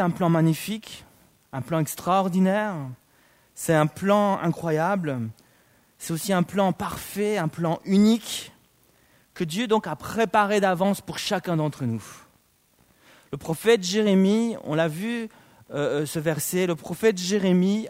un plan magnifique, un plan extraordinaire, c'est un plan incroyable, c'est aussi un plan parfait, un plan unique que Dieu donc a préparé d'avance pour chacun d'entre nous. Le prophète Jérémie, on l'a vu euh, euh, ce verset, le prophète Jérémie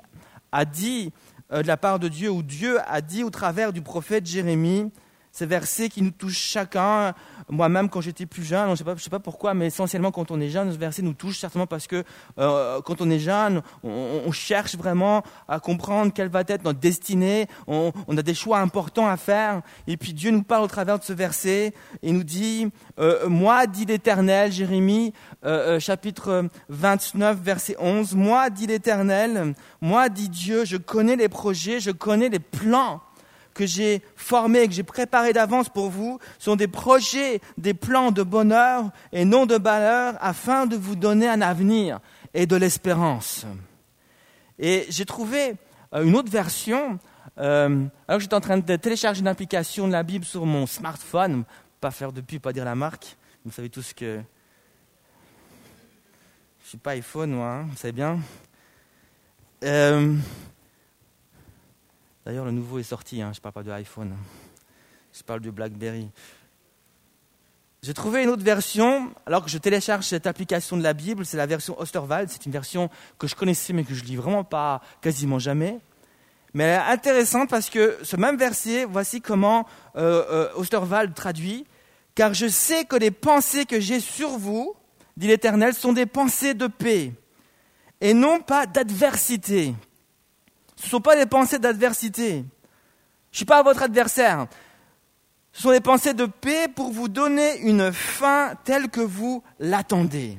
a dit euh, de la part de Dieu, ou Dieu a dit au travers du prophète Jérémie, ces versets qui nous touchent chacun. Moi-même, quand j'étais plus jeune, je ne sais, pas, pourquoi, mais essentiellement quand on est jeune, ce verset nous touche certainement parce que euh, quand on est jeune, on, cherche vraiment à comprendre quelle va être notre destinée. On, a des choix importants à faire. Et puis Dieu nous parle au travers de ce verset et nous dit, euh, moi, dit l'Éternel, Jérémie, euh, chapitre 29, verset 11, moi, dit l'Éternel, moi, dit Dieu, je connais les projets, je connais les plans que j'ai formés, que j'ai préparés d'avance pour vous, sont des projets, des plans de bonheur et non de malheur, afin de vous donner un avenir et de l'espérance. Et j'ai trouvé euh, une autre version, euh, alors j'étais en train de télécharger une application de la Bible sur mon smartphone, pas faire de pub, pas dire la marque, vous savez tous que je suis pas iPhone, moi, hein, vous savez bien. Euh, D'ailleurs, le nouveau est sorti, hein, je ne parle pas de iPhone, je parle du BlackBerry. J'ai trouvé une autre version, alors que je télécharge cette application de la Bible, c'est la version Osterwald, c'est une version que je connaissais mais que je lis vraiment pas quasiment jamais. Mais elle est intéressante parce que ce même verset, voici comment euh, euh, Osterwald traduit, car je sais que les pensées que j'ai sur vous, dit l'Éternel, sont des pensées de paix et non pas d'adversité ce ne sont pas des pensées d'adversité. Je ne suis pas votre adversaire. Ce sont des pensées de paix pour vous donner une fin telle que vous l'attendez.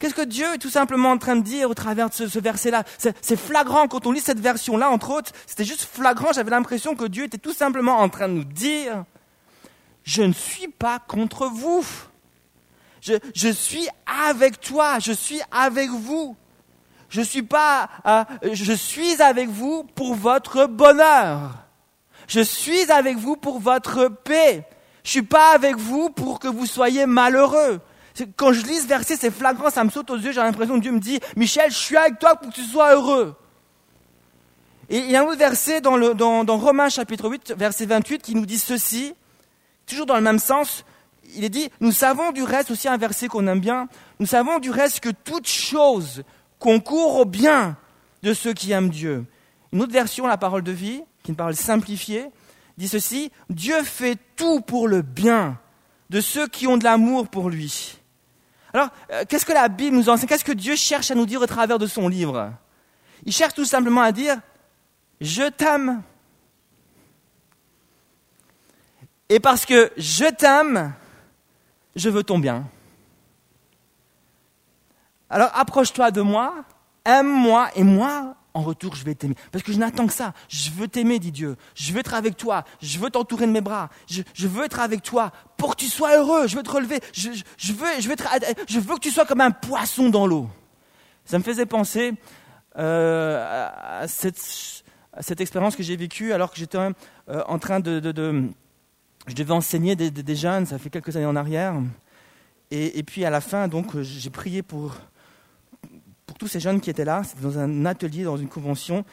Qu'est-ce que Dieu est tout simplement en train de dire au travers de ce, verset-là? C'est flagrant quand on lit cette version-là, entre autres, c'était juste flagrant, j'avais l'impression que Dieu était tout simplement en train de nous dire, je ne suis pas contre vous. je suis avec toi, je suis avec vous. Je suis pas, euh, je suis avec vous pour votre bonheur. Je suis avec vous pour votre paix. Je suis pas avec vous pour que vous soyez malheureux. Quand je lis ce verset, c'est flagrant, ça me saute aux yeux, j'ai l'impression que Dieu me dit, Michel, je suis avec toi pour que tu sois heureux. Et il y a un autre verset dans, dans Romains chapitre 8, verset 28, qui nous dit ceci, toujours dans le même sens. Il est dit, nous savons du reste, aussi un verset qu'on aime bien, nous savons du reste que toute chose concourt au bien de ceux qui aiment Dieu. Une autre version, la parole de vie, qui est une parole simplifiée, dit ceci, Dieu fait tout pour le bien de ceux qui ont de l'amour pour lui. Alors, euh, qu'est-ce que la Bible nous enseigne? Qu'est-ce que Dieu cherche à nous dire au travers de son livre? Il cherche tout simplement à dire, je t'aime. Et parce que je t'aime, je veux ton bien. Alors approche-toi de moi, aime-moi, et moi, en retour, je vais t'aimer. Parce que je n'attends que ça. Je veux t'aimer, dit Dieu. Je veux être avec toi. Je veux t'entourer de mes bras. Je, veux être avec toi pour que tu sois heureux. Je veux te relever. Je, veux, que tu sois comme un poisson dans l'eau. Ça me faisait penser euh, à, cette, expérience que j'ai vécue alors que j'étais euh, en train de, Je devais enseigner des, jeunes, ça fait quelques années en arrière. Et, et puis à la fin, donc, j'ai prié pour tous ces jeunes qui étaient là. C'était dans un atelier, dans une convention.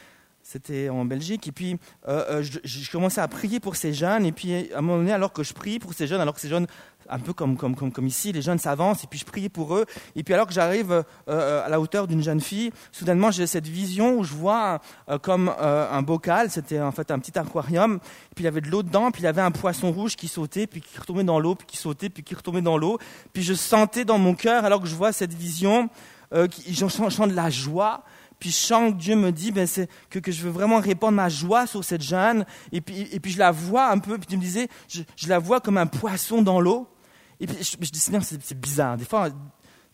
C'était en Belgique. Et puis, euh, euh, je, commençais à prier pour ces jeunes. Et puis, à un moment donné, alors que je prie pour ces jeunes, alors que ces jeunes, un peu comme, comme, comme, comme ici, les jeunes s'avancent. Et puis, je priais pour eux. Et puis, alors que j'arrive euh, à la hauteur d'une jeune fille, soudainement, j'ai cette vision où je vois comme un bocal. C'était en fait un petit aquarium. Et puis, il y avait de l'eau dedans. Puis, il y avait un poisson rouge qui sautait, puis qui retombait dans l'eau, puis qui sautait, puis qui retombait dans l'eau. Puis, je sentais dans mon cœur, alors que je vois cette vision, euh, je chante de la joie, puis je que Dieu me dit ben, que, que, je veux vraiment répandre ma joie sur cette jeune, et puis, et puis je la vois un peu, puis tu me disais, je, la vois comme un poisson dans l'eau, et puis je, je dis, Seigneur, c'est bizarre, des fois,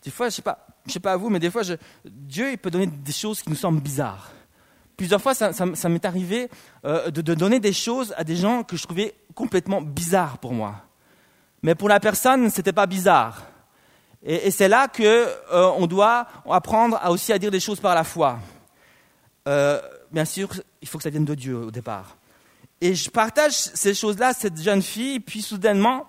des fois, je sais sais pas à vous, mais des fois, Dieu, il peut donner des choses qui nous semblent bizarres. Plusieurs fois, ça m'est arrivé euh, de, de donner des choses à des gens que je trouvais complètement bizarres pour moi. Mais pour la personne, c'était pas bizarre. Et, c'est là qu'on euh, doit apprendre à aussi à dire des choses par la foi. Euh, bien sûr, il faut que ça vienne de Dieu au départ. Et je partage ces choses-là, cette jeune fille, puis soudainement,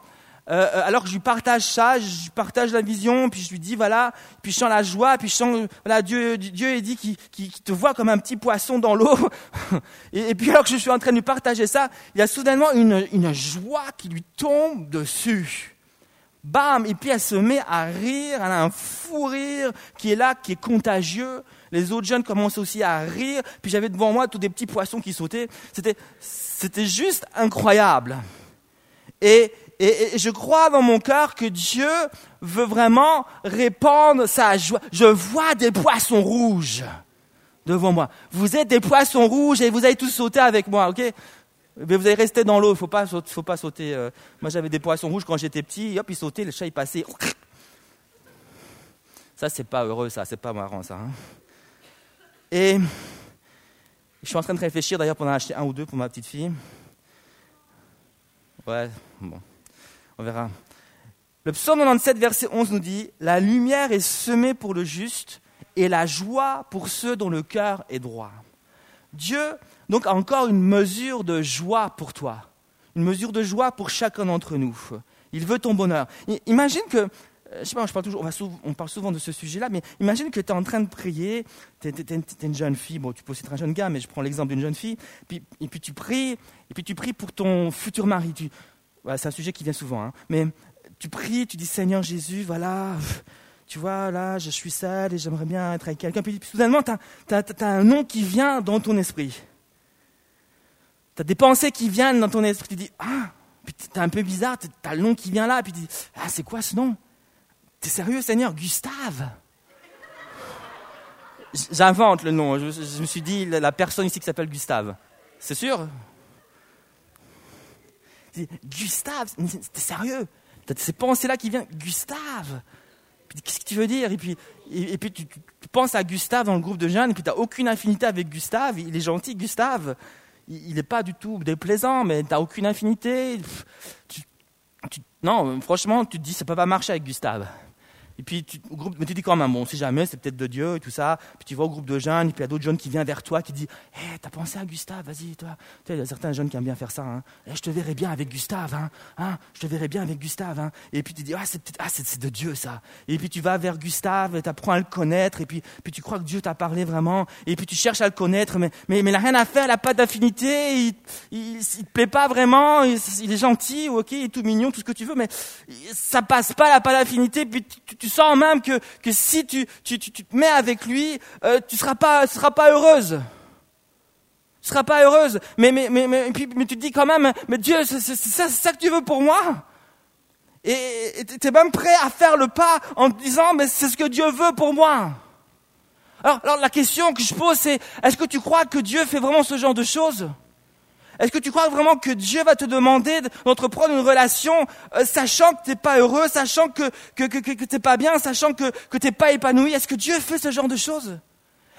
euh, alors que je lui partage ça, je lui partage la vision, puis je lui dis voilà, puis je sens la joie, puis je sens voilà Dieu, Dieu est dit qu'il te voit comme un petit poisson dans l'eau. et, puis alors que je suis en train de lui partager ça, il y a soudainement une, une joie qui lui tombe dessus. Bam Et puis elle se met à rire, elle a un fou rire qui est là, qui est contagieux. Les autres jeunes commencent aussi à rire. Puis j'avais devant moi tous des petits poissons qui sautaient. C'était, c'était juste incroyable. Et, et, je crois dans mon cœur que Dieu veut vraiment répandre sa joie. Je vois des poissons rouges devant moi. Vous êtes des poissons rouges et vous allez tous sauter avec moi, ok? Mais vous allez rester dans l'eau, il faut pas, faut pas sauter. Euh. Moi, j'avais des poissons rouges quand j'étais petit, hop, ils sautaient, le chat, il passait. Ça, c'est pas heureux, ça, c'est pas marrant, ça. Hein. Et je suis en train de réfléchir d'ailleurs pour en acheter un ou deux pour ma petite fille. Ouais, bon. On verra. Le psaume 97, verset 11 nous dit La lumière est semée pour le juste et la joie pour ceux dont le cœur est droit. Dieu, donc, encore une mesure de joie pour toi. Une mesure de joie pour chacun d'entre nous. Il veut ton bonheur. Imagine que, euh, je sais pas, parle toujours, on, parle souvent de ce sujet-là, mais imagine que tu es en train de prier, tu es, une jeune fille, bon, tu peux aussi être un jeune gars, mais je prends l'exemple d'une jeune fille, puis, et puis tu pries, et puis tu pries pour ton futur mari. C'est un sujet qui vient souvent, hein. mais tu pries, tu dis Seigneur Jésus, voilà, tu vois, là, je suis seule et j'aimerais bien être avec quelqu'un. Puis, soudainement, tu as, un nom qui vient dans ton esprit. Tu as des pensées qui viennent dans ton esprit. Tu dis, ah, tu es un peu bizarre, tu as le nom qui vient là. Puis tu dis, ah, c'est quoi ce nom? T'es sérieux, Seigneur? Gustave? J'invente le nom. Je, me suis dit, la personne ici qui s'appelle Gustave. C'est sûr? Gustave, t'es sérieux? T'as ces pensées-là qui viennent, Gustave? Qu'est-ce que tu veux dire? Et puis, et, puis tu, penses à Gustave dans le groupe de jeunes, et puis tu n'as aucune affinité avec Gustave. Il est gentil, Gustave. Il n'est pas du tout déplaisant, mais tu n'as aucune affinité. non, franchement, tu te dis, ça ne peut pas marcher avec Gustave. Et puis, tu, au groupe, dis quand même, bon, si jamais, c'est peut-être de Dieu et tout ça. Puis tu vas au groupe de jeunes, et puis il y a d'autres jeunes qui viennent vers toi, qui disent, hé, hey, t'as pensé à Gustave, vas-y, toi. Tu sais, il y a certains jeunes qui aiment bien faire ça. Hein. Eh, je te verrai bien avec Gustave, hein. hein. Je te verrai bien avec Gustave, hein. Et puis tu dis, ah, c'est peut-être, ah, c'est, de Dieu ça. Et puis tu vas vers Gustave, tu apprends à le connaître, et puis, puis tu crois que Dieu t'a parlé vraiment, et puis tu cherches à le connaître, mais, mais, mais il n'a rien à faire, il n'a pas d'affinité, il, il, te plaît pas vraiment, il, est gentil, ok, il est tout mignon, tout ce que tu veux, mais ça passe pas, il n'a pas d'affinité, puis sens même que que si tu, tu, tu, te mets avec lui, euh, tu ne seras pas, seras pas heureuse. Tu seras pas heureuse. Mais, mais, mais, mais, mais tu te dis quand même, mais Dieu, c'est ça, que tu veux pour moi? Et tu es même prêt à faire le pas en te disant, mais c'est ce que Dieu veut pour moi. Alors la question que je pose, c'est, est-ce que tu crois que Dieu fait vraiment ce genre de choses? Est-ce que tu crois vraiment que Dieu va te demander d'entreprendre une relation euh, sachant que tu n'es pas heureux, sachant que, que, que, que, tu n'es pas bien, sachant que, que tu n'es pas épanoui? Est-ce que Dieu fait ce genre de choses?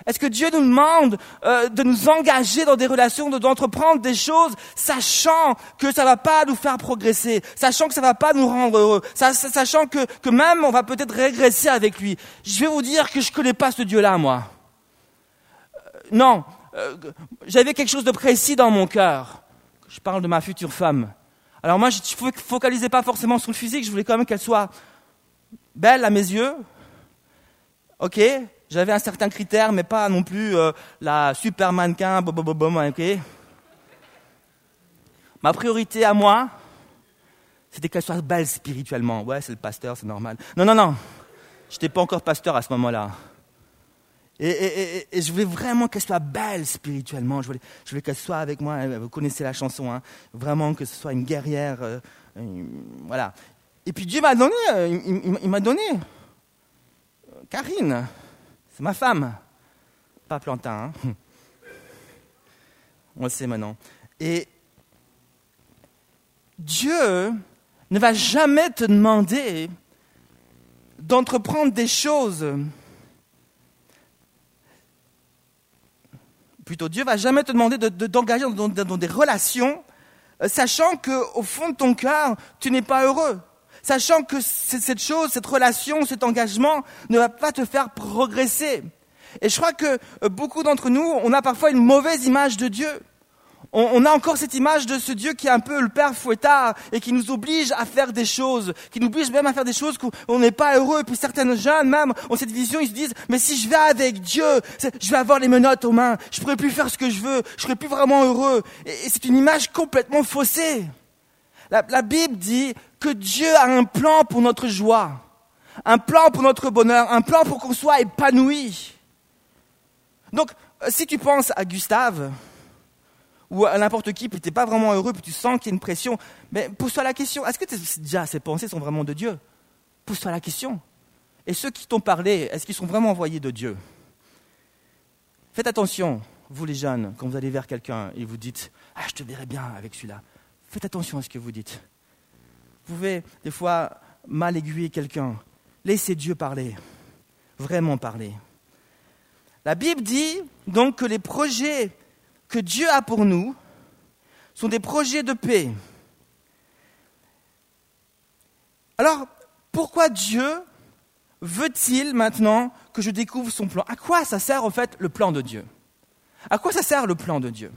Est-ce que Dieu nous demande euh, de nous engager dans des relations, d'entreprendre des choses, sachant que ça va pas nous faire progresser, sachant que ça va pas nous rendre heureux, sachant que, que même on va peut-être régresser avec lui? Je vais vous dire que je connais pas ce Dieu-là, moi. Euh, non, euh, j'avais quelque chose de précis dans mon cœur. Je parle de ma future femme. Alors moi, je ne focalisais pas forcément sur le physique, je voulais quand même qu'elle soit belle à mes yeux. Ok, j'avais un certain critère, mais pas non plus euh, la super mannequin, ok. Ma priorité à moi, c'était qu'elle soit belle spirituellement. Ouais, c'est le pasteur, c'est normal. Non, non, non. Je n'étais pas encore pasteur à ce moment-là. Et, je voulais vraiment qu'elle soit belle spirituellement. Je voulais, je voulais qu'elle soit avec moi. Vous connaissez la chanson, hein. Vraiment que ce soit une guerrière. Euh, voilà. Et puis Dieu m'a donné, euh, il, m'a donné Karine. C'est ma femme. Pas Plantin. Hein. On le sait maintenant. Et Dieu ne va jamais te demander d'entreprendre des choses plutôt Dieu va jamais te demander de, d'engager dans, des relations, euh, sachant qu'au fond de ton cœur, tu n'es pas heureux. Sachant que cette chose, cette relation, cet engagement ne va pas te faire progresser. Et je crois que euh, beaucoup d'entre nous, on a parfois une mauvaise image de Dieu. On, a encore cette image de ce Dieu qui est un peu le Père fouettard et qui nous oblige à faire des choses, qui nous oblige même à faire des choses où on n'est pas heureux. Et puis certains jeunes même ont cette vision, ils se disent, mais si je vais avec Dieu, je vais avoir les menottes aux mains, je pourrai plus faire ce que je veux, je serai plus vraiment heureux. Et, c'est une image complètement faussée. La, la Bible dit que Dieu a un plan pour notre joie, un plan pour notre bonheur, un plan pour qu'on soit épanoui. Donc, si tu penses à Gustave, ou à n'importe qui, puis tu n'es pas vraiment heureux, puis tu sens qu'il y a une pression, mais pose-toi la question, est-ce que déjà ces pensées sont vraiment de Dieu? Pose-toi la question. Et ceux qui t'ont parlé, est-ce qu'ils sont vraiment envoyés de Dieu? Faites attention, vous les jeunes, quand vous allez vers quelqu'un et vous dites Ah, je te verrai bien avec celui-là. Faites attention à ce que vous dites. Vous pouvez des fois mal aiguiller quelqu'un. Laissez Dieu parler, vraiment parler. La Bible dit donc que les projets que Dieu a pour nous sont des projets de paix. Alors, pourquoi Dieu veut-il maintenant que je découvre son plan? À quoi ça sert en fait le plan de Dieu? À quoi ça sert le plan de Dieu?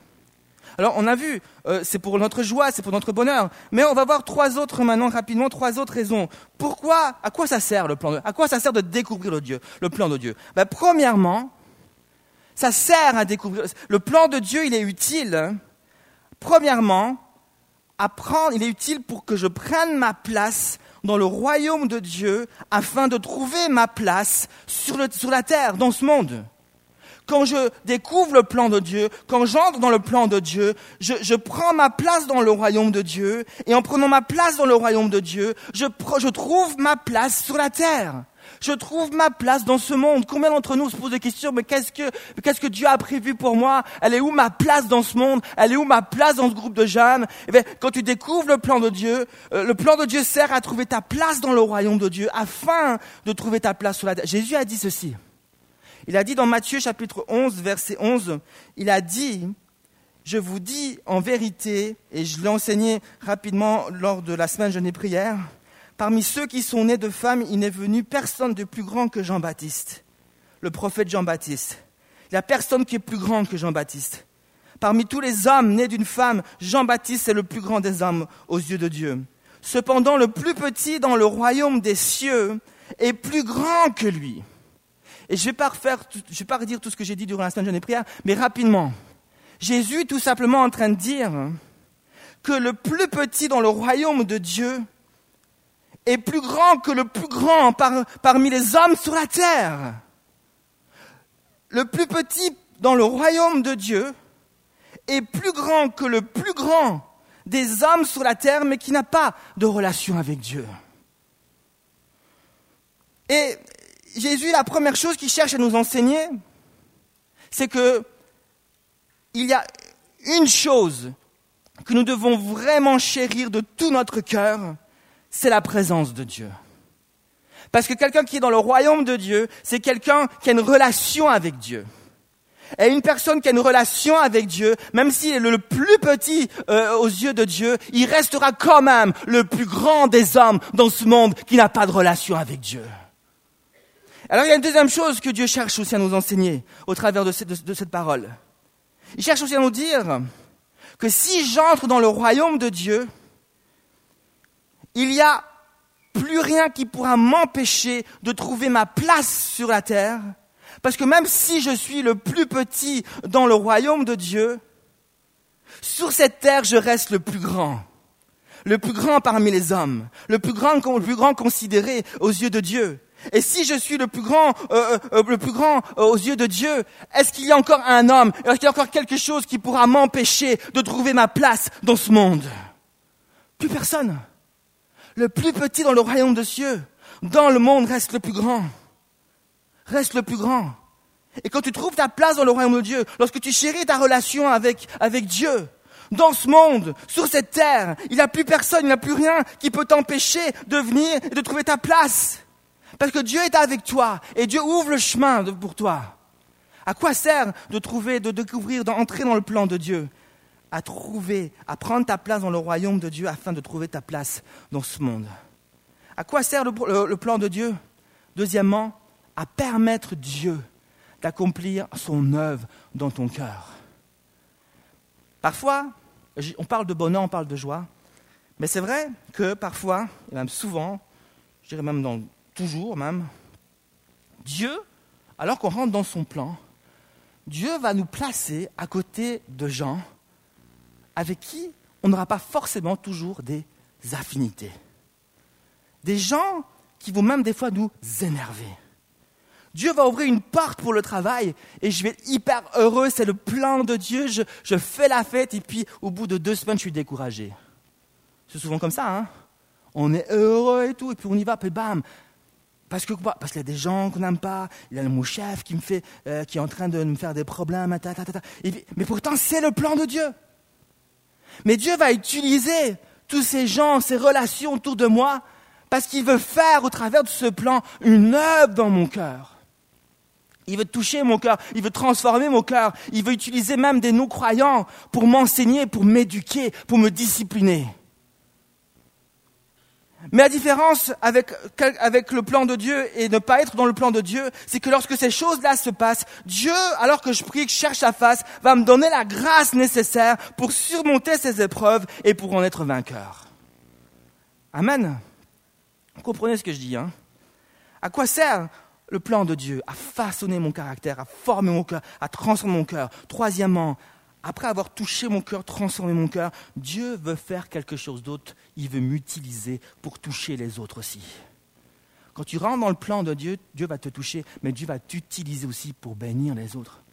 Alors on a vu, euh, c'est pour notre joie, c'est pour notre bonheur, mais on va voir trois autres maintenant rapidement, trois autres raisons. Pourquoi, à quoi ça sert le plan de Dieu À quoi ça sert de découvrir le, Dieu, le plan de Dieu? Ben, Premièrement, ça sert à découvrir. Le plan de Dieu, il est utile. Hein. Premièrement, apprendre, il est utile pour que je prenne ma place dans le royaume de Dieu afin de trouver ma place sur, la terre, dans ce monde. Quand je découvre le plan de Dieu, quand j'entre dans le plan de Dieu, je, prends ma place dans le royaume de Dieu, et en prenant ma place dans le royaume de Dieu, je trouve ma place sur la terre je trouve ma place dans ce monde. Combien d'entre nous se posent des questions, mais qu'est-ce que, qu'est-ce que Dieu a prévu pour moi? Elle est où ma place dans ce monde? Elle est où ma place dans ce groupe de jeunes? Eh quand tu découvres le plan de Dieu, euh, le plan de Dieu sert à trouver ta place dans le royaume de Dieu, afin de trouver ta place sur la terre. Jésus a dit ceci. Il a dit dans Matthieu chapitre 11, verset 11, il a dit, je vous dis en vérité, et je l'ai enseigné rapidement lors de la semaine jeûne et prière, Parmi ceux qui sont nés de femmes, il n'est venu personne de plus grand que Jean-Baptiste, le prophète Jean-Baptiste. Il n'y a personne qui est plus grand que Jean-Baptiste. Parmi tous les hommes nés d'une femme, Jean-Baptiste est le plus grand des hommes aux yeux de Dieu. Cependant, le plus petit dans le royaume des cieux est plus grand que lui. Et je ne vais pas redire tout ce que j'ai dit durant la semaine de prière, mais rapidement. Jésus tout simplement en train de dire que le plus petit dans le royaume de Dieu est plus grand que le plus grand parmi les hommes sur la terre. Le plus petit dans le royaume de Dieu est plus grand que le plus grand des hommes sur la terre, mais qui n'a pas de relation avec Dieu. Et Jésus, la première chose qu'il cherche à nous enseigner, c'est que il y a une chose que nous devons vraiment chérir de tout notre cœur, c'est la présence de Dieu. Parce que quelqu'un qui est dans le royaume de Dieu, c'est quelqu'un qui a une relation avec Dieu. Et une personne qui a une relation avec Dieu, même s'il est le plus petit euh, aux yeux de Dieu, il restera quand même le plus grand des hommes dans ce monde qui n'a pas de relation avec Dieu. Alors il y a une deuxième chose que Dieu cherche aussi à nous enseigner au travers de cette, de cette parole. Il cherche aussi à nous dire que si j'entre dans le royaume de Dieu, il n'y a plus rien qui pourra m'empêcher de trouver ma place sur la terre, parce que même si je suis le plus petit dans le royaume de Dieu, sur cette terre, je reste le plus grand. Le plus grand parmi les hommes, le plus grand, le plus grand considéré aux yeux de Dieu. Et si je suis le plus grand, euh, euh, euh, le plus grand aux yeux de Dieu, est-ce qu'il y a encore un homme, est-ce qu'il y a encore quelque chose qui pourra m'empêcher de trouver ma place dans ce monde? Plus personne le plus petit dans le royaume de cieux, dans le monde reste le plus grand. Reste le plus grand. Et quand tu trouves ta place dans le royaume de Dieu, lorsque tu chéris ta relation avec, avec Dieu, dans ce monde, sur cette terre, il n'y a plus personne, il n'y a plus rien qui peut t'empêcher de venir et de trouver ta place. Parce que Dieu est avec toi et Dieu ouvre le chemin pour toi. À quoi sert de trouver, de découvrir, d'entrer dans le plan de Dieu à trouver, à prendre ta place dans le royaume de Dieu afin de trouver ta place dans ce monde. À quoi sert le, plan de Dieu? Deuxièmement, à permettre Dieu d'accomplir son œuvre dans ton cœur. Parfois, on parle de bonheur, on parle de joie, mais c'est vrai que parfois, et même souvent, je dirais même dans, toujours même, Dieu, alors qu'on rentre dans son plan, Dieu va nous placer à côté de gens avec qui on n'aura pas forcément toujours des affinités. Des gens qui vont même des fois nous énerver. Dieu va ouvrir une porte pour le travail et je vais être hyper heureux, c'est le plan de Dieu, je, fais la fête et puis au bout de deux semaines je suis découragé. C'est souvent comme ça, hein On est heureux et tout, et puis on y va, puis bam Parce que Parce qu'il y a des gens qu'on n'aime pas, il y a mon chef qui me fait, euh, qui est en train de me faire des problèmes, mais pourtant c'est le plan de Dieu. Mais Dieu va utiliser tous ces gens, ces relations autour de moi, parce qu'il veut faire au travers de ce plan une œuvre dans mon cœur. Il veut toucher mon cœur, il veut transformer mon cœur, il veut utiliser même des non-croyants pour m'enseigner, pour m'éduquer, pour me discipliner. Mais la différence avec, avec, le plan de Dieu et ne pas être dans le plan de Dieu, c'est que lorsque ces choses-là se passent, Dieu, alors que je prie, que je cherche sa face, va me donner la grâce nécessaire pour surmonter ces épreuves et pour en être vainqueur. Amen. Vous comprenez ce que je dis, hein? À quoi sert le plan de Dieu À façonner mon caractère, à former mon cœur, à transformer mon cœur? Troisièmement, après avoir touché mon cœur, transformé mon cœur, Dieu veut faire quelque chose d'autre. Il veut m'utiliser pour toucher les autres aussi. Quand tu rentres dans le plan de Dieu, Dieu va te toucher, mais Dieu va t'utiliser aussi pour bénir les autres.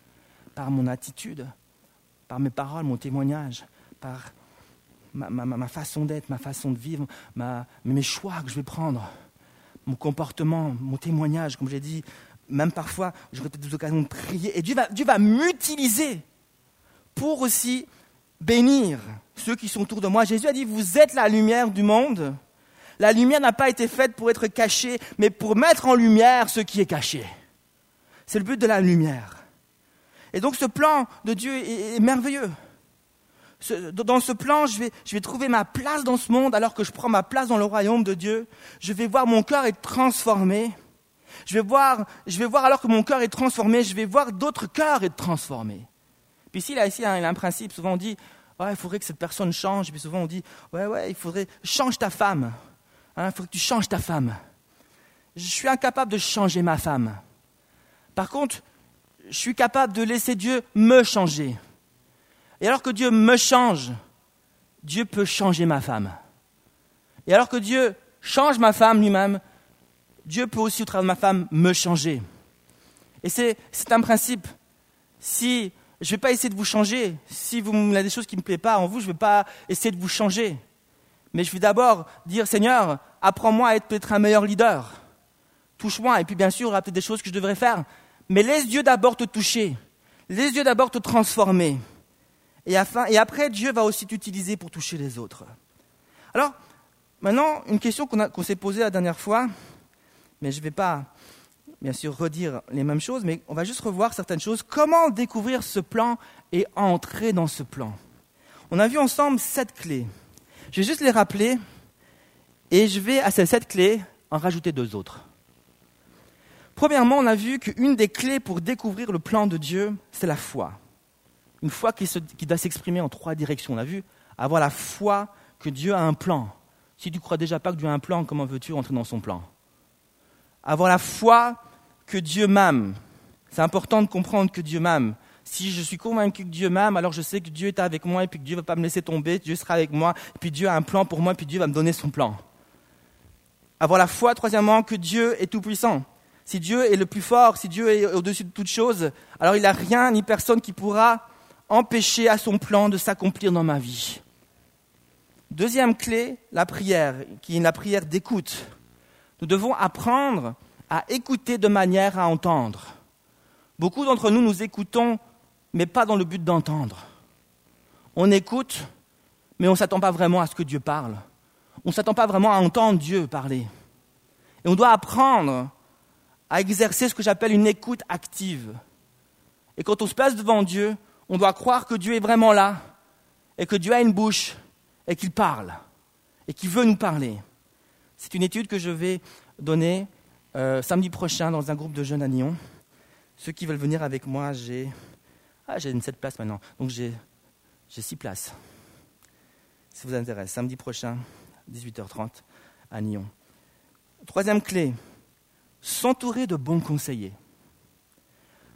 Par mon attitude, par mes paroles, mon témoignage, par ma, façon d'être, ma façon de vivre, mes choix que je vais prendre, mon comportement, mon témoignage, comme j'ai dit, même parfois, j'aurai peut-être des occasions de prier. Et Dieu va, Dieu va m'utiliser pour aussi bénir ceux qui sont autour de moi. Jésus a dit, vous êtes la lumière du monde. La lumière n'a pas été faite pour être cachée, mais pour mettre en lumière ce qui est caché. C'est le but de la lumière. Et donc ce plan de Dieu est, merveilleux. dans ce plan, je vais, trouver ma place dans ce monde alors que je prends ma place dans le royaume de Dieu. Je vais voir mon cœur être transformé. Je vais voir, je vais voir alors que mon cœur est transformé, je vais voir d'autres cœurs être transformés. Ici, là, ici, hein, il a un principe. Souvent, on dit, il faudrait que cette personne change. Et puis souvent, on dit, ouais, ouais, il faudrait, change ta femme. Hein, il faudrait que tu changes ta femme. Je suis incapable de changer ma femme. Par contre, je suis capable de laisser Dieu me changer. Et alors que Dieu me change, Dieu peut changer ma femme. Et alors que Dieu change ma femme lui-même, Dieu peut aussi, au travers de ma femme, me changer. Et c'est un principe. Si je ne vais pas essayer de vous changer. Si vous avez des choses qui ne me plaisent pas en vous, je ne vais pas essayer de vous changer. Mais je vais d'abord dire, Seigneur, apprends-moi à être peut-être un meilleur leader. Touche-moi. Et puis bien sûr, il y aura peut-être des choses que je devrais faire. Mais laisse Dieu d'abord te toucher. Laisse Dieu d'abord te transformer. Et, après, Dieu va aussi t'utiliser pour toucher les autres. Alors, maintenant, une question qu'on s'est posée la dernière fois, mais je ne vais pas bien sûr redire les mêmes choses, mais on va juste revoir certaines choses. Comment découvrir ce plan et entrer dans ce plan? On a vu ensemble sept clés. Je vais juste les rappeler et je vais à ces sept clés en rajouter deux autres. Premièrement, on a vu qu'une des clés pour découvrir le plan de Dieu, c'est la foi. Une foi qui, doit s'exprimer en trois directions. On a vu avoir la foi que Dieu a un plan. Si tu crois déjà pas que Dieu a un plan, comment veux-tu entrer dans son plan? Avoir la foi que Dieu m'aime. C'est important de comprendre que Dieu m'aime. Si je suis convaincu que Dieu m'aime, alors je sais que Dieu est avec moi et puis que Dieu ne va pas me laisser tomber, Dieu sera avec moi, et puis Dieu a un plan pour moi, et puis Dieu va me donner son plan. Avoir la foi, troisièmement, que Dieu est tout-puissant. Si Dieu est le plus fort, si Dieu est au-dessus de toutes choses, alors il n'y a rien ni personne qui pourra empêcher à son plan de s'accomplir dans ma vie. Deuxième clé, la prière, qui est la prière d'écoute. Nous devons apprendre à écouter de manière à entendre. Beaucoup d'entre nous, nous écoutons, mais pas dans le but d'entendre. On écoute, mais on ne s'attend pas vraiment à ce que Dieu parle. On ne s'attend pas vraiment à entendre Dieu parler. Et on doit apprendre à exercer ce que j'appelle une écoute active. Et quand on se place devant Dieu, on doit croire que Dieu est vraiment là, et que Dieu a une bouche, et qu'il parle, et qu'il veut nous parler. C'est une étude que je vais donner euh, samedi prochain dans un groupe de jeunes à Nyon. Ceux qui veulent venir avec moi, j'ai ah, j'ai une sept places maintenant. Donc j'ai J'ai six places. Si vous intéresse, samedi prochain, 18h30, à Nyon. Troisième clé, s'entourer de bons conseillers.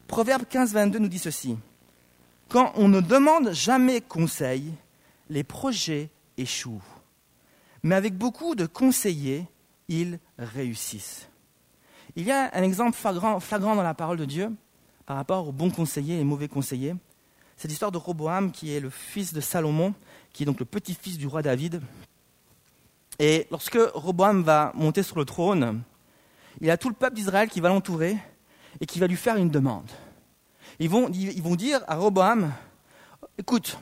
Proverbe 15, 22 nous dit ceci. Quand on ne demande jamais conseil, les projets échouent. Mais avec beaucoup de conseillers, ils réussissent. Il y a un exemple flagrant, dans la parole de Dieu par rapport aux bons conseillers et mauvais conseillers. C'est l'histoire de Roboam, qui est le fils de Salomon, qui est donc le petit-fils du roi David. Et lorsque Roboam va monter sur le trône, il a tout le peuple d'Israël qui va l'entourer et qui va lui faire une demande. Ils vont, ils vont dire à Roboam, écoute,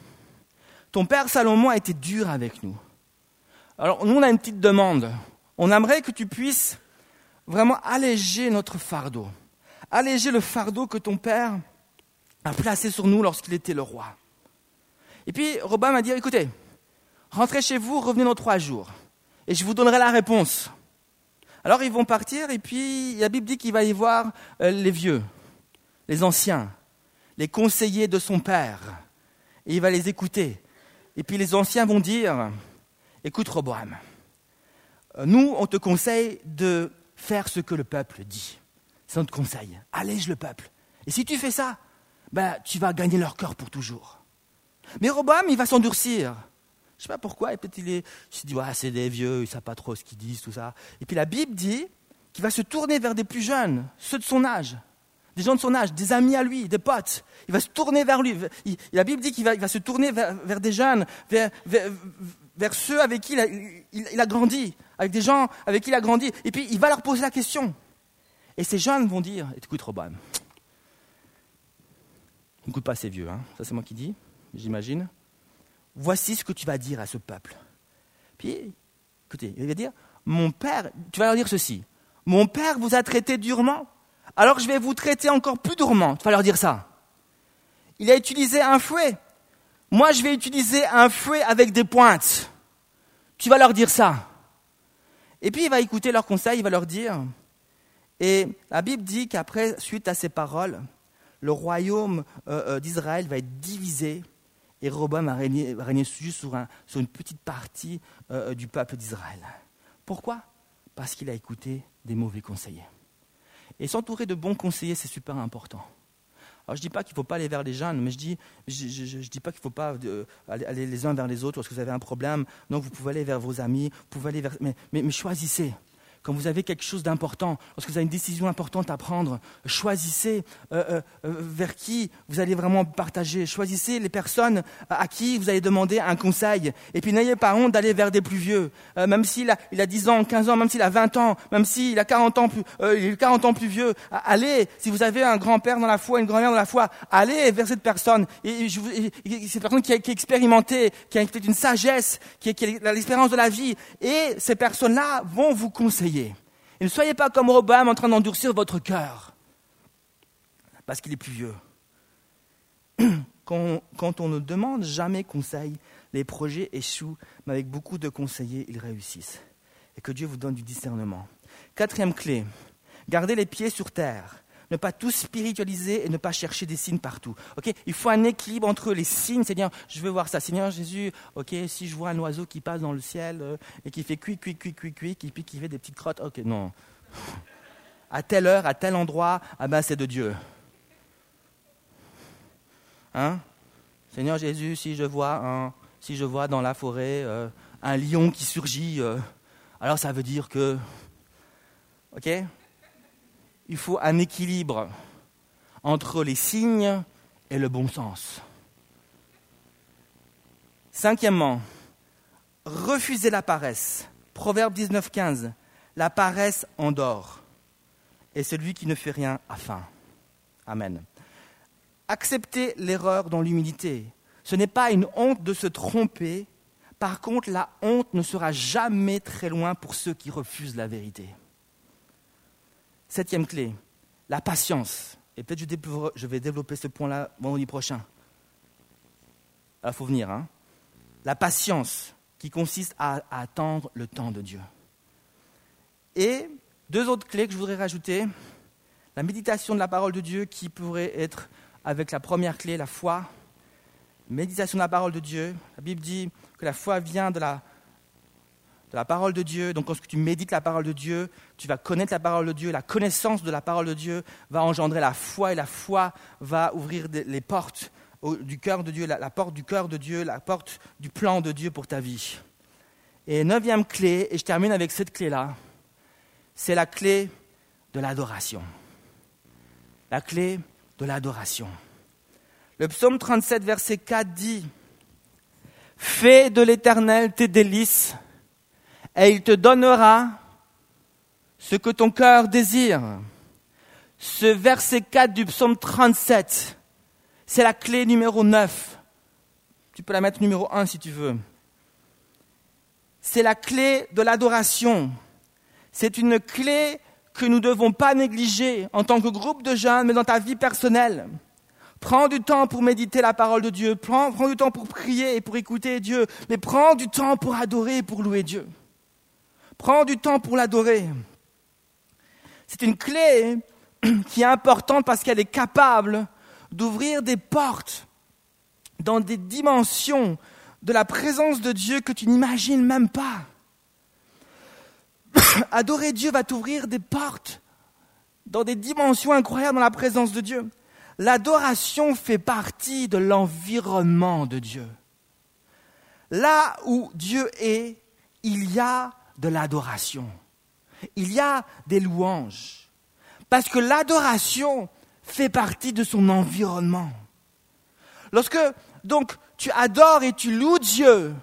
ton père Salomon a été dur avec nous. Alors nous, on a une petite demande. On aimerait que tu puisses vraiment alléger notre fardeau. Alléger le fardeau que ton père a placé sur nous lorsqu'il était le roi. Et puis Robin m'a dit, écoutez, rentrez chez vous, revenez dans trois jours, et je vous donnerai la réponse. Alors ils vont partir, et puis la Bible dit qu'il va y voir euh, les vieux, les anciens, les conseillers de son père, et il va les écouter. Et puis les anciens vont dire, écoute Roboam, euh, nous on te conseille de faire ce que le peuple dit. C'est notre conseil. Allège le peuple. Et si tu fais ça, ben, tu vas gagner leur cœur pour toujours. Mais Roboam, il va s'endurcir. Je ne sais pas pourquoi, et peut-être il, est, se dit, c'est des vieux, ils ne savent pas trop ce qu'ils disent, tout ça. Et puis la Bible dit qu'il va se tourner vers des plus jeunes, ceux de son âge, des gens de son âge, des amis à lui, des potes. Il va se tourner vers lui. la Bible dit qu'il va, se tourner vers, des jeunes, vers, ceux avec qui il a, grandi, avec des gens avec qui il a grandi. Et puis il va leur poser la question. Et ces jeunes vont dire, écoute Robin, n'écoute pas ces vieux, hein. ça c'est moi qui dis, j'imagine. Voici ce que tu vas dire à ce peuple. Puis, écoutez, il va dire, mon père, tu vas leur dire ceci, mon père vous a traité durement, alors je vais vous traiter encore plus durement. Tu vas leur dire ça. Il a utilisé un fouet. Moi, je vais utiliser un fouet avec des pointes. Tu vas leur dire ça. Et puis, il va écouter leurs conseils, il va leur dire. Et la Bible dit qu'après, suite à ces paroles, le royaume euh, euh, d'Israël va être divisé et Robam va régner, juste sur, une petite partie euh, du peuple d'Israël. Pourquoi? Parce qu'il a écouté des mauvais conseillers. Et s'entourer de bons conseillers, c'est super important. Je ne dis pas qu'il ne faut pas aller vers les jeunes, mais je je, dis pas qu'il ne faut pas euh, aller, les uns vers les autres lorsque vous avez un problème. Non, vous pouvez aller vers vos amis, vous pouvez aller vers, mais choisissez quand vous avez quelque chose d'important, lorsque vous avez une décision importante à prendre, choisissez euh, euh, euh, vers qui vous allez vraiment partager. Choisissez les personnes à qui vous allez demander un conseil. Et puis n'ayez pas honte d'aller vers des plus vieux. même s'il a, il a 10 ans, 15 ans, même s'il a 20 ans, même s'il a 40 ans plus, il est 40 ans plus vieux. Allez, si vous avez un grand-père dans la foi, une grand-mère dans la foi, allez vers cette personne. Et, cette personne qui, a, qui est expérimentée, qui a peut-être une sagesse, qui, qui a l'expérience de la vie. Et ces personnes-là vont vous conseiller. Et ne soyez pas comme Robam en train d'endurcir votre cœur, parce qu'il est plus vieux. Quand, quand, on ne demande jamais conseil, les projets échouent, mais avec beaucoup de conseillers, ils réussissent. Et que Dieu vous donne du discernement. Quatrième clé, gardez les pieds sur terre ne pas tout spiritualiser et ne pas chercher des signes partout. Ok Il faut un équilibre entre les signes, c'est-à-dire, je veux voir ça. Seigneur Jésus, ok, si je vois un oiseau qui passe dans le ciel euh, et qui fait cuit, cuit, cuit, cuit, cuit, et puis qui fait des petites crottes, ok, non. À telle heure, à tel endroit, ah ben c'est de Dieu. Hein? Seigneur Jésus, si je vois, un, si je vois dans la forêt euh, un lion qui surgit, euh, alors ça veut dire que, ok? Il faut un équilibre entre les signes et le bon sens. Cinquièmement, refuser la paresse. Proverbe 19.15. La paresse endort, et celui qui ne fait rien a faim. Amen. Accepter l'erreur dans l'humilité. Ce n'est pas une honte de se tromper. Par contre, la honte ne sera jamais très loin pour ceux qui refusent la vérité. Septième clé, la patience. Et peut-être je, vais développer ce point-là vendredi prochain. Il faut venir. Hein la patience qui consiste à, attendre le temps de Dieu. Et deux autres clés que je voudrais rajouter. La méditation de la parole de Dieu qui pourrait être avec la première clé, la foi. méditation de la parole de Dieu. La Bible dit que la foi vient de la, de la parole de Dieu. Donc, lorsque tu médites la parole de Dieu, tu vas connaître la parole de Dieu. La connaissance de la parole de Dieu va engendrer la foi et la foi va ouvrir les portes du cœur de Dieu, la, porte du cœur de Dieu, la porte du plan de Dieu pour ta vie. Et neuvième clé, et je termine avec cette clé-là, c'est la clé de l'adoration. La clé de l'adoration. Le psaume 37, verset 4 dit, Fais de l'Éternel tes délices, et il te donnera ce que ton cœur désire. Ce verset 4 du psaume 37 c'est la clé numéro 9. Tu peux la mettre numéro 1 si tu veux. C'est la clé de l'adoration. C'est une clé que nous ne devons pas négliger en tant que groupe de jeunes, mais dans ta vie personnelle. Prends du temps pour méditer la parole de Dieu. Prends, prends, du temps pour prier et pour écouter Dieu. Mais prends du temps pour adorer et pour louer Dieu. Prends du temps pour l'adorer. C'est une clé qui est importante parce qu'elle est capable d'ouvrir des portes dans des dimensions de la présence de Dieu que tu n'imagines même pas. Adorer Dieu va t'ouvrir des portes dans des dimensions incroyables dans la présence de Dieu. L'adoration fait partie de l'environnement de Dieu. Là où Dieu est, il y a de l'adoration. Il y a des louanges. Parce que l'adoration, fait partie de son environnement. Lorsque donc tu adores et tu loues Dieu,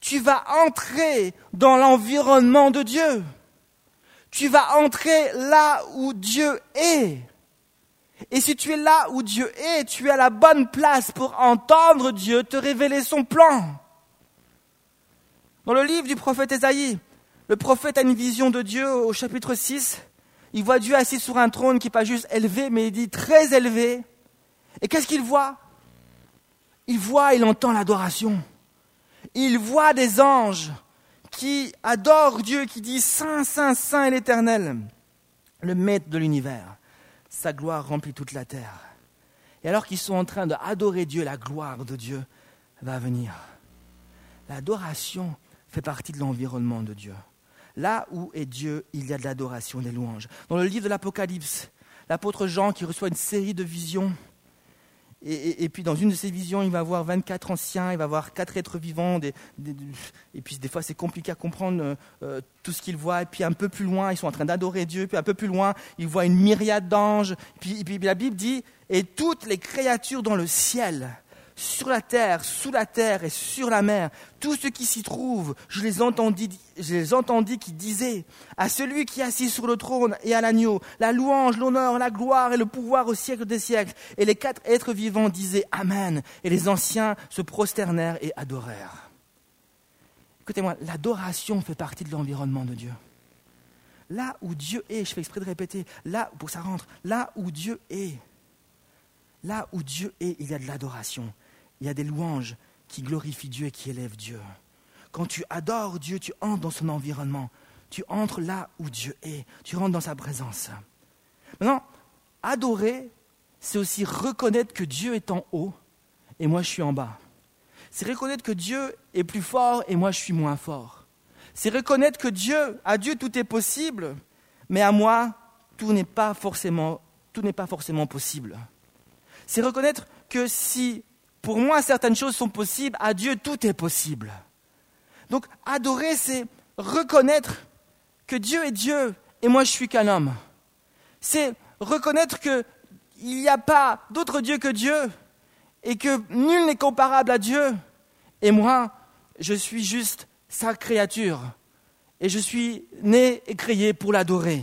tu vas entrer dans l'environnement de Dieu. Tu vas entrer là où Dieu est. Et si tu es là où Dieu est, tu es à la bonne place pour entendre Dieu te révéler son plan. Dans le livre du prophète Ésaïe, le prophète a une vision de Dieu au chapitre 6. Il voit Dieu assis sur un trône qui n'est pas juste élevé, mais il dit très élevé. Et qu'est-ce qu'il voit? Il voit, il entend l'adoration. Il voit des anges qui adorent Dieu, qui disent Saint, Saint, Saint est l'Éternel, le Maître de l'univers. Sa gloire remplit toute la terre. Et alors qu'ils sont en train d'adorer Dieu, la gloire de Dieu va venir. L'adoration fait partie de l'environnement de Dieu. Là où est Dieu, il y a de l'adoration, des louanges. Dans le livre de l'Apocalypse, l'apôtre Jean qui reçoit une série de visions, et, puis dans une de ces visions, il va voir 24 anciens, il va voir quatre êtres vivants, et puis des fois c'est compliqué à comprendre euh, euh, tout ce qu'il voit, et puis un peu plus loin, ils sont en train d'adorer Dieu, puis un peu plus loin, il voit une myriade d'anges, puis, puis la Bible dit, et toutes les créatures dans le ciel sur la terre, sous la terre et sur la mer, tout ce qui s'y trouve, je les entendis, je les entendis qui disaient à celui qui est assis sur le trône et à l'agneau, la louange, l'honneur, la gloire et le pouvoir au siècle des siècles. Et les quatre êtres vivants disaient Amen. Et les anciens se prosternèrent et adorèrent. Écoutez-moi, l'adoration fait partie de l'environnement de Dieu. Là où Dieu est, je fais exprès de répéter, là, pour ça rentre, là où Dieu est, là où Dieu est, il y a de l'adoration il y a des louanges qui glorifient Dieu et qui élèvent Dieu. Quand tu adores Dieu, tu entres dans son environnement. Tu entres là où Dieu est. Tu rentres dans sa présence. Maintenant, adorer, c'est aussi reconnaître que Dieu est en haut et moi je suis en bas. C'est reconnaître que Dieu est plus fort et moi je suis moins fort. C'est reconnaître que Dieu, à Dieu tout est possible, mais à moi tout n'est pas forcément, tout n'est pas forcément possible. C'est reconnaître que si pour moi, certaines choses sont possibles. À Dieu, tout est possible. Donc, adorer, c'est reconnaître que Dieu est Dieu et moi, je suis qu'un homme. C'est reconnaître qu'il n'y a pas d'autre Dieu que Dieu et que nul n'est comparable à Dieu. Et moi, je suis juste sa créature. Et je suis né et créé pour l'adorer.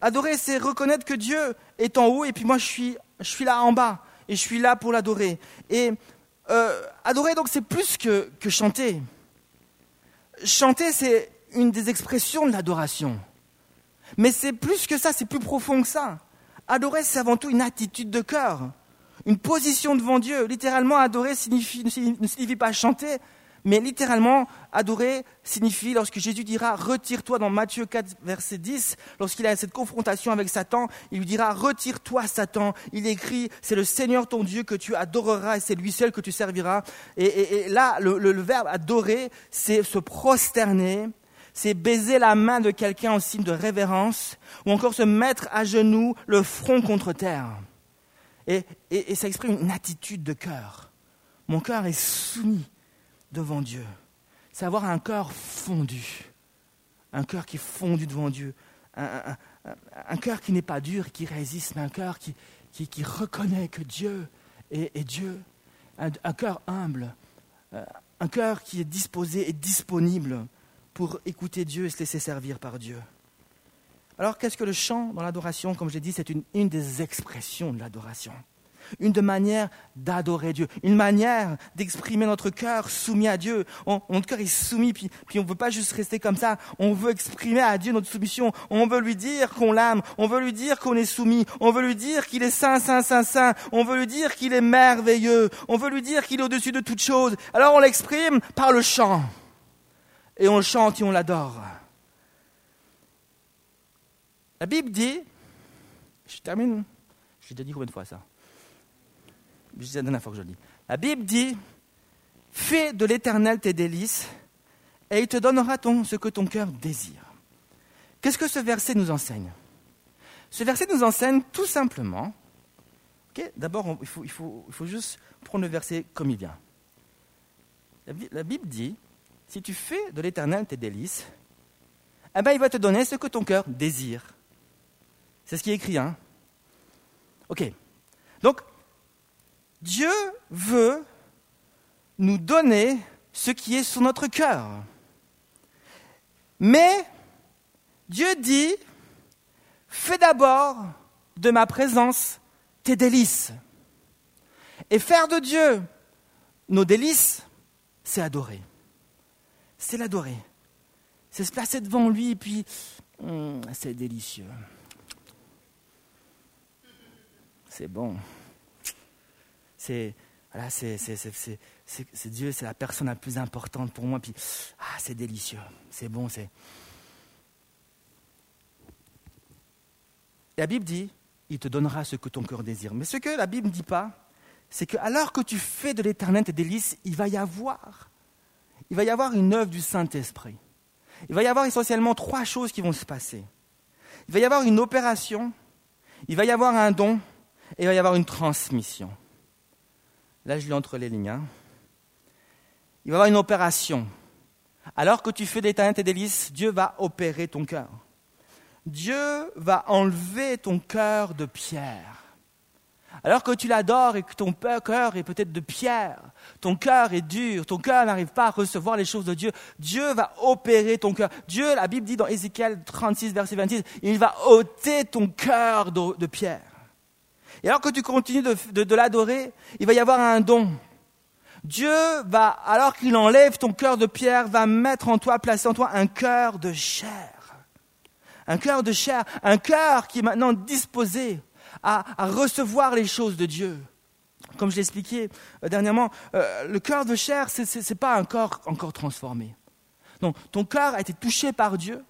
Adorer, c'est reconnaître que Dieu est en haut et puis moi, je suis, je suis là en bas et je suis là pour l'adorer. Et euh, adorer, donc, c'est plus que, chanter. Chanter, c'est une des expressions de l'adoration. Mais c'est plus que ça, c'est plus profond que ça. Adorer, c'est avant tout une attitude de cœur, une position devant Dieu. Littéralement, adorer signifie, ne signifie pas chanter, Mais littéralement, adorer signifie, lorsque Jésus dira retire-toi dans Matthieu 4, verset 10, lorsqu'il a cette confrontation avec Satan, il lui dira retire-toi Satan. Il écrit, c'est le Seigneur ton Dieu que tu adoreras et c'est lui seul que tu serviras. Et, là, le verbe adorer, c'est se prosterner, c'est baiser la main de quelqu'un en signe de révérence, ou encore se mettre à genoux, le front contre terre. Et, ça exprime une attitude de cœur. Mon cœur est soumis devant Dieu. C'est avoir un cœur fondu, un cœur qui est fondu devant Dieu, un, cœur qui n'est pas dur, qui résiste, mais un cœur qui, reconnaît que Dieu est, Dieu, un, cœur humble, euh, un cœur qui est disposé et disponible pour écouter Dieu et se laisser servir par Dieu. Alors qu'est-ce que le chant dans l'adoration? Comme je l'ai dit, c'est une, des expressions de l'adoration. Une manière d'adorer Dieu, une manière d'exprimer notre cœur soumis à Dieu. notre cœur est soumis, puis, puis on ne veut pas juste rester comme ça. On veut exprimer à Dieu notre soumission. On veut lui dire qu'on l'aime. On veut lui dire qu'on est soumis. On veut lui dire qu'il est saint, saint, saint, saint. On veut lui dire qu'il est merveilleux. On veut lui dire qu'il est au-dessus de toute chose. Alors on l'exprime par le chant et on chante et on l'adore. La Bible dit, je termine, j'ai déjà dit combien de fois ça? C'est la dernière fois que je. La Bible dit, fais de l'éternel tes délices et il te donnera ton, ce que ton cœur désire. Qu'est-ce que ce verset nous enseigne? Ce verset nous enseigne tout simplement, d'abord il, faut, il, faut, il faut juste prendre le verset comme il vient. La Bible dit, si tu fais de l'éternel tes délices, eh ben, il va te donner ce que ton cœur désire. C'est ce qui est écrit, hein Ok. Donc, Dieu veut nous donner ce qui est sur notre cœur. Mais Dieu dit, fais d'abord de ma présence tes délices. Et faire de Dieu nos délices, c'est adorer c'est l'adorer. C'est se placer devant lui et puis, hum, c'est délicieux. C'est bon. C'est voilà, Dieu, c'est la personne la plus importante pour moi. Puis, ah, c'est délicieux, c'est bon, c'est. La Bible dit, il te donnera ce que ton cœur désire. Mais ce que la Bible ne dit pas, c'est que alors que tu fais de l'éternel tes délices, il va y avoir il va y avoir une œuvre du Saint-Esprit. Il va y avoir essentiellement trois choses qui vont se passer. Il va y avoir une opération, il va y avoir un don, et il va y avoir une transmission. Là, je lis entre les lignes. Hein. Il va y avoir une opération. Alors que tu fais des talents et des délices, Dieu va opérer ton cœur. Dieu va enlever ton cœur de pierre. Alors que tu l'adores et que ton cœur est peut-être de pierre, ton cœur est dur, ton cœur n'arrive pas à recevoir les choses de Dieu, Dieu va opérer ton cœur. Dieu, la Bible dit dans Ézéchiel 36, verset 26, il va ôter ton cœur de, pierre. Et alors que tu continues de, de l'adorer, il va y avoir un don. Dieu va, alors qu'il enlève ton cœur de pierre, va mettre en toi, placer en toi un cœur de chair. Un cœur de chair, un cœur qui est maintenant disposé à, recevoir les choses de Dieu. Comme je l'ai expliqué euh, dernièrement, euh, le cœur de chair, ce n'est pas un corps encore transformé. Non, ton cœur a été touché par Dieu,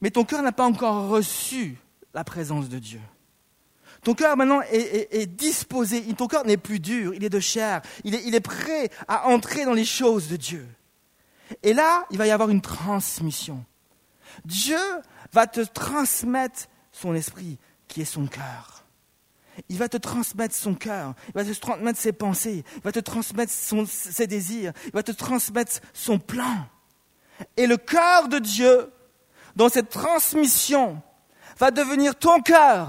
mais ton cœur n'a pas encore reçu la présence de Dieu. Ton cœur maintenant est, disposé, ton cœur n'est plus dur, il est de chair, il est, prêt à entrer dans les choses de Dieu. Et là, il va y avoir une transmission. Dieu va te transmettre son esprit, qui est son cœur. Il va te transmettre son cœur, il va te transmettre ses pensées, il va te transmettre ses désirs, il va te transmettre son plan. Et le cœur de Dieu, dans cette transmission, va devenir ton cœur.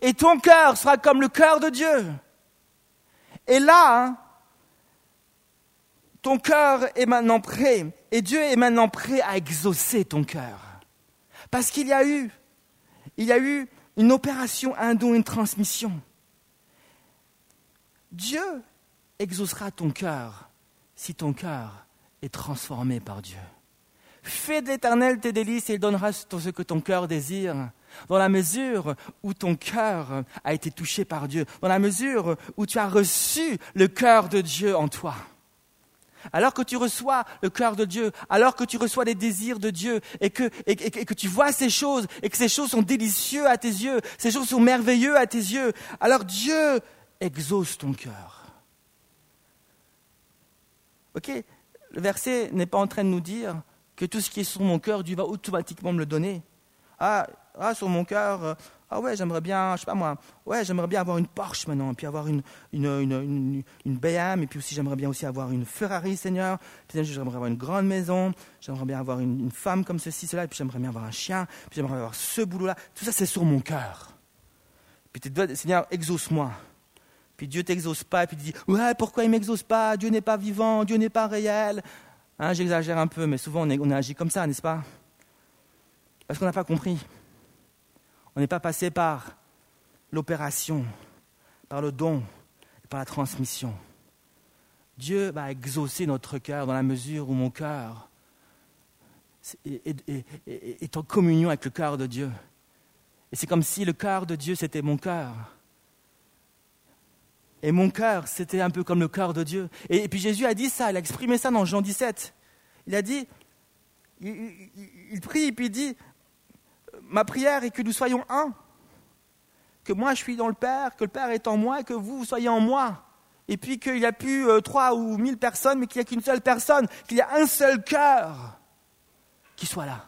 Et ton cœur sera comme le cœur de Dieu. Et là, ton cœur est maintenant prêt. Et Dieu est maintenant prêt à exaucer ton cœur. Parce qu'il y a eu, une opération, un don, une transmission. Dieu exaucera ton cœur si ton cœur est transformé par Dieu. Fais de l'éternel tes délices et il donnera ce que ton cœur désire. Dans la mesure où ton cœur a été touché par Dieu, dans la mesure où tu as reçu le cœur de Dieu en toi. Alors que tu reçois le cœur de Dieu, alors que tu reçois les désirs de Dieu et que, et, que tu vois ces choses et que ces choses sont délicieuses à tes yeux, ces choses sont merveilleuses à tes yeux, alors Dieu exauce ton cœur. Ok Le verset n'est pas en train de nous dire que tout ce qui est sur mon cœur, Dieu va automatiquement me le donner. Ah, ah sur mon cœur, euh, ah ouais, j'aimerais bien, je sais pas moi, ouais, j'aimerais bien avoir une Porsche maintenant, et puis avoir une, une, une, une, BM, et puis aussi j'aimerais bien aussi avoir une Ferrari, Seigneur, puis j'aimerais avoir une grande maison, j'aimerais bien avoir une, femme comme ceci, cela, et puis j'aimerais bien avoir un chien, puis j'aimerais avoir ce boulot-là. Tout ça, c'est sur mon cœur. Puis tu te dis, Seigneur, exauce-moi. Puis Dieu t'exauce pas, et puis tu dis, ouais, pourquoi il m'exauce pas? Dieu n'est pas vivant, Dieu n'est pas réel. Hein, J'exagère un peu, mais souvent on, on agit comme ça, n'est-ce pas? Parce qu'on n'a pas compris. On n'est pas passé par l'opération, par le don, par la transmission. Dieu va exaucer notre cœur dans la mesure où mon cœur est, en communion avec le cœur de Dieu. Et c'est comme si le cœur de Dieu, c'était mon cœur. Et mon cœur, c'était un peu comme le cœur de Dieu. Et, puis Jésus a dit ça, il a exprimé ça dans Jean 17. Il a dit, il, il prie et puis il dit, ma prière est que nous soyons un. Que moi je suis dans le Père, que le Père est en moi que vous, soyez en moi. Et puis qu'il n'y a plus euh, trois ou mille personnes, mais qu'il n'y a qu'une seule personne, qu'il y a un seul cœur qui soit là.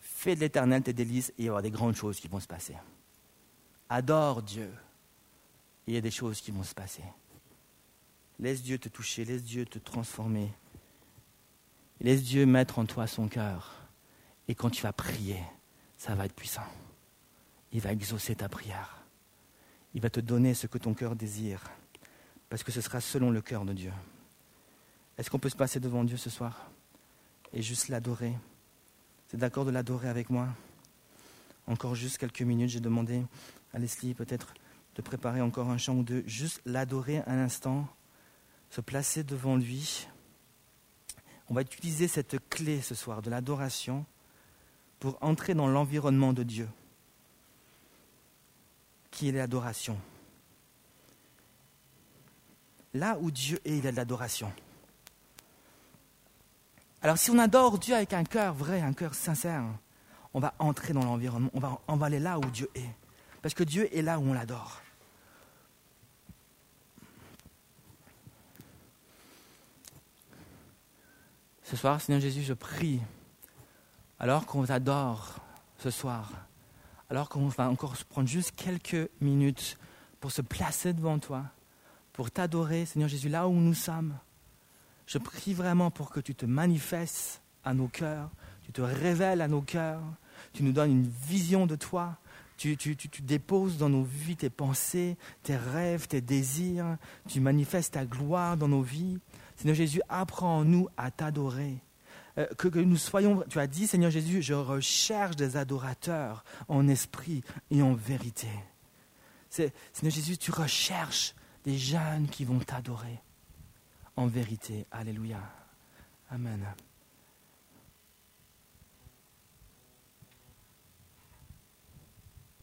Fais de l'éternel tes délices et il y aura des grandes choses qui vont se passer. Adore Dieu il y a des choses qui vont se passer. Laisse Dieu te toucher, laisse Dieu te transformer. Laisse Dieu mettre en toi son cœur. Et quand tu vas prier, ça va être puissant. Il va exaucer ta prière. Il va te donner ce que ton cœur désire. Parce que ce sera selon le cœur de Dieu. Est-ce qu'on peut se passer devant Dieu ce soir et juste l'adorer? C'est d'accord de l'adorer avec moi? Encore juste quelques minutes, j'ai demandé à Leslie peut-être de préparer encore un chant ou deux, juste l'adorer un instant, se placer devant lui on va utiliser cette clé ce soir de l'adoration pour entrer dans l'environnement de Dieu, qui est l'adoration. Là où Dieu est, il y a de l'adoration. Alors si on adore Dieu avec un cœur vrai, un cœur sincère, on va entrer dans l'environnement, on va, on va aller là où Dieu est. Parce que Dieu est là où on l'adore. Ce soir, Seigneur Jésus, je prie, alors qu'on t'adore ce soir, alors qu'on va encore prendre juste quelques minutes pour se placer devant toi, pour t'adorer, Seigneur Jésus, là où nous sommes. Je prie vraiment pour que tu te manifestes à nos cœurs, tu te révèles à nos cœurs, tu nous donnes une vision de toi, tu, tu, tu, déposes dans nos vies tes pensées, tes rêves, tes désirs, tu manifestes ta gloire dans nos vies. Seigneur Jésus, apprends-nous à t'adorer. Euh, que, nous soyons, tu as dit, Seigneur Jésus, je recherche des adorateurs en esprit et en vérité. Seigneur Jésus, tu recherches des jeunes qui vont t'adorer en vérité. Alléluia. Amen.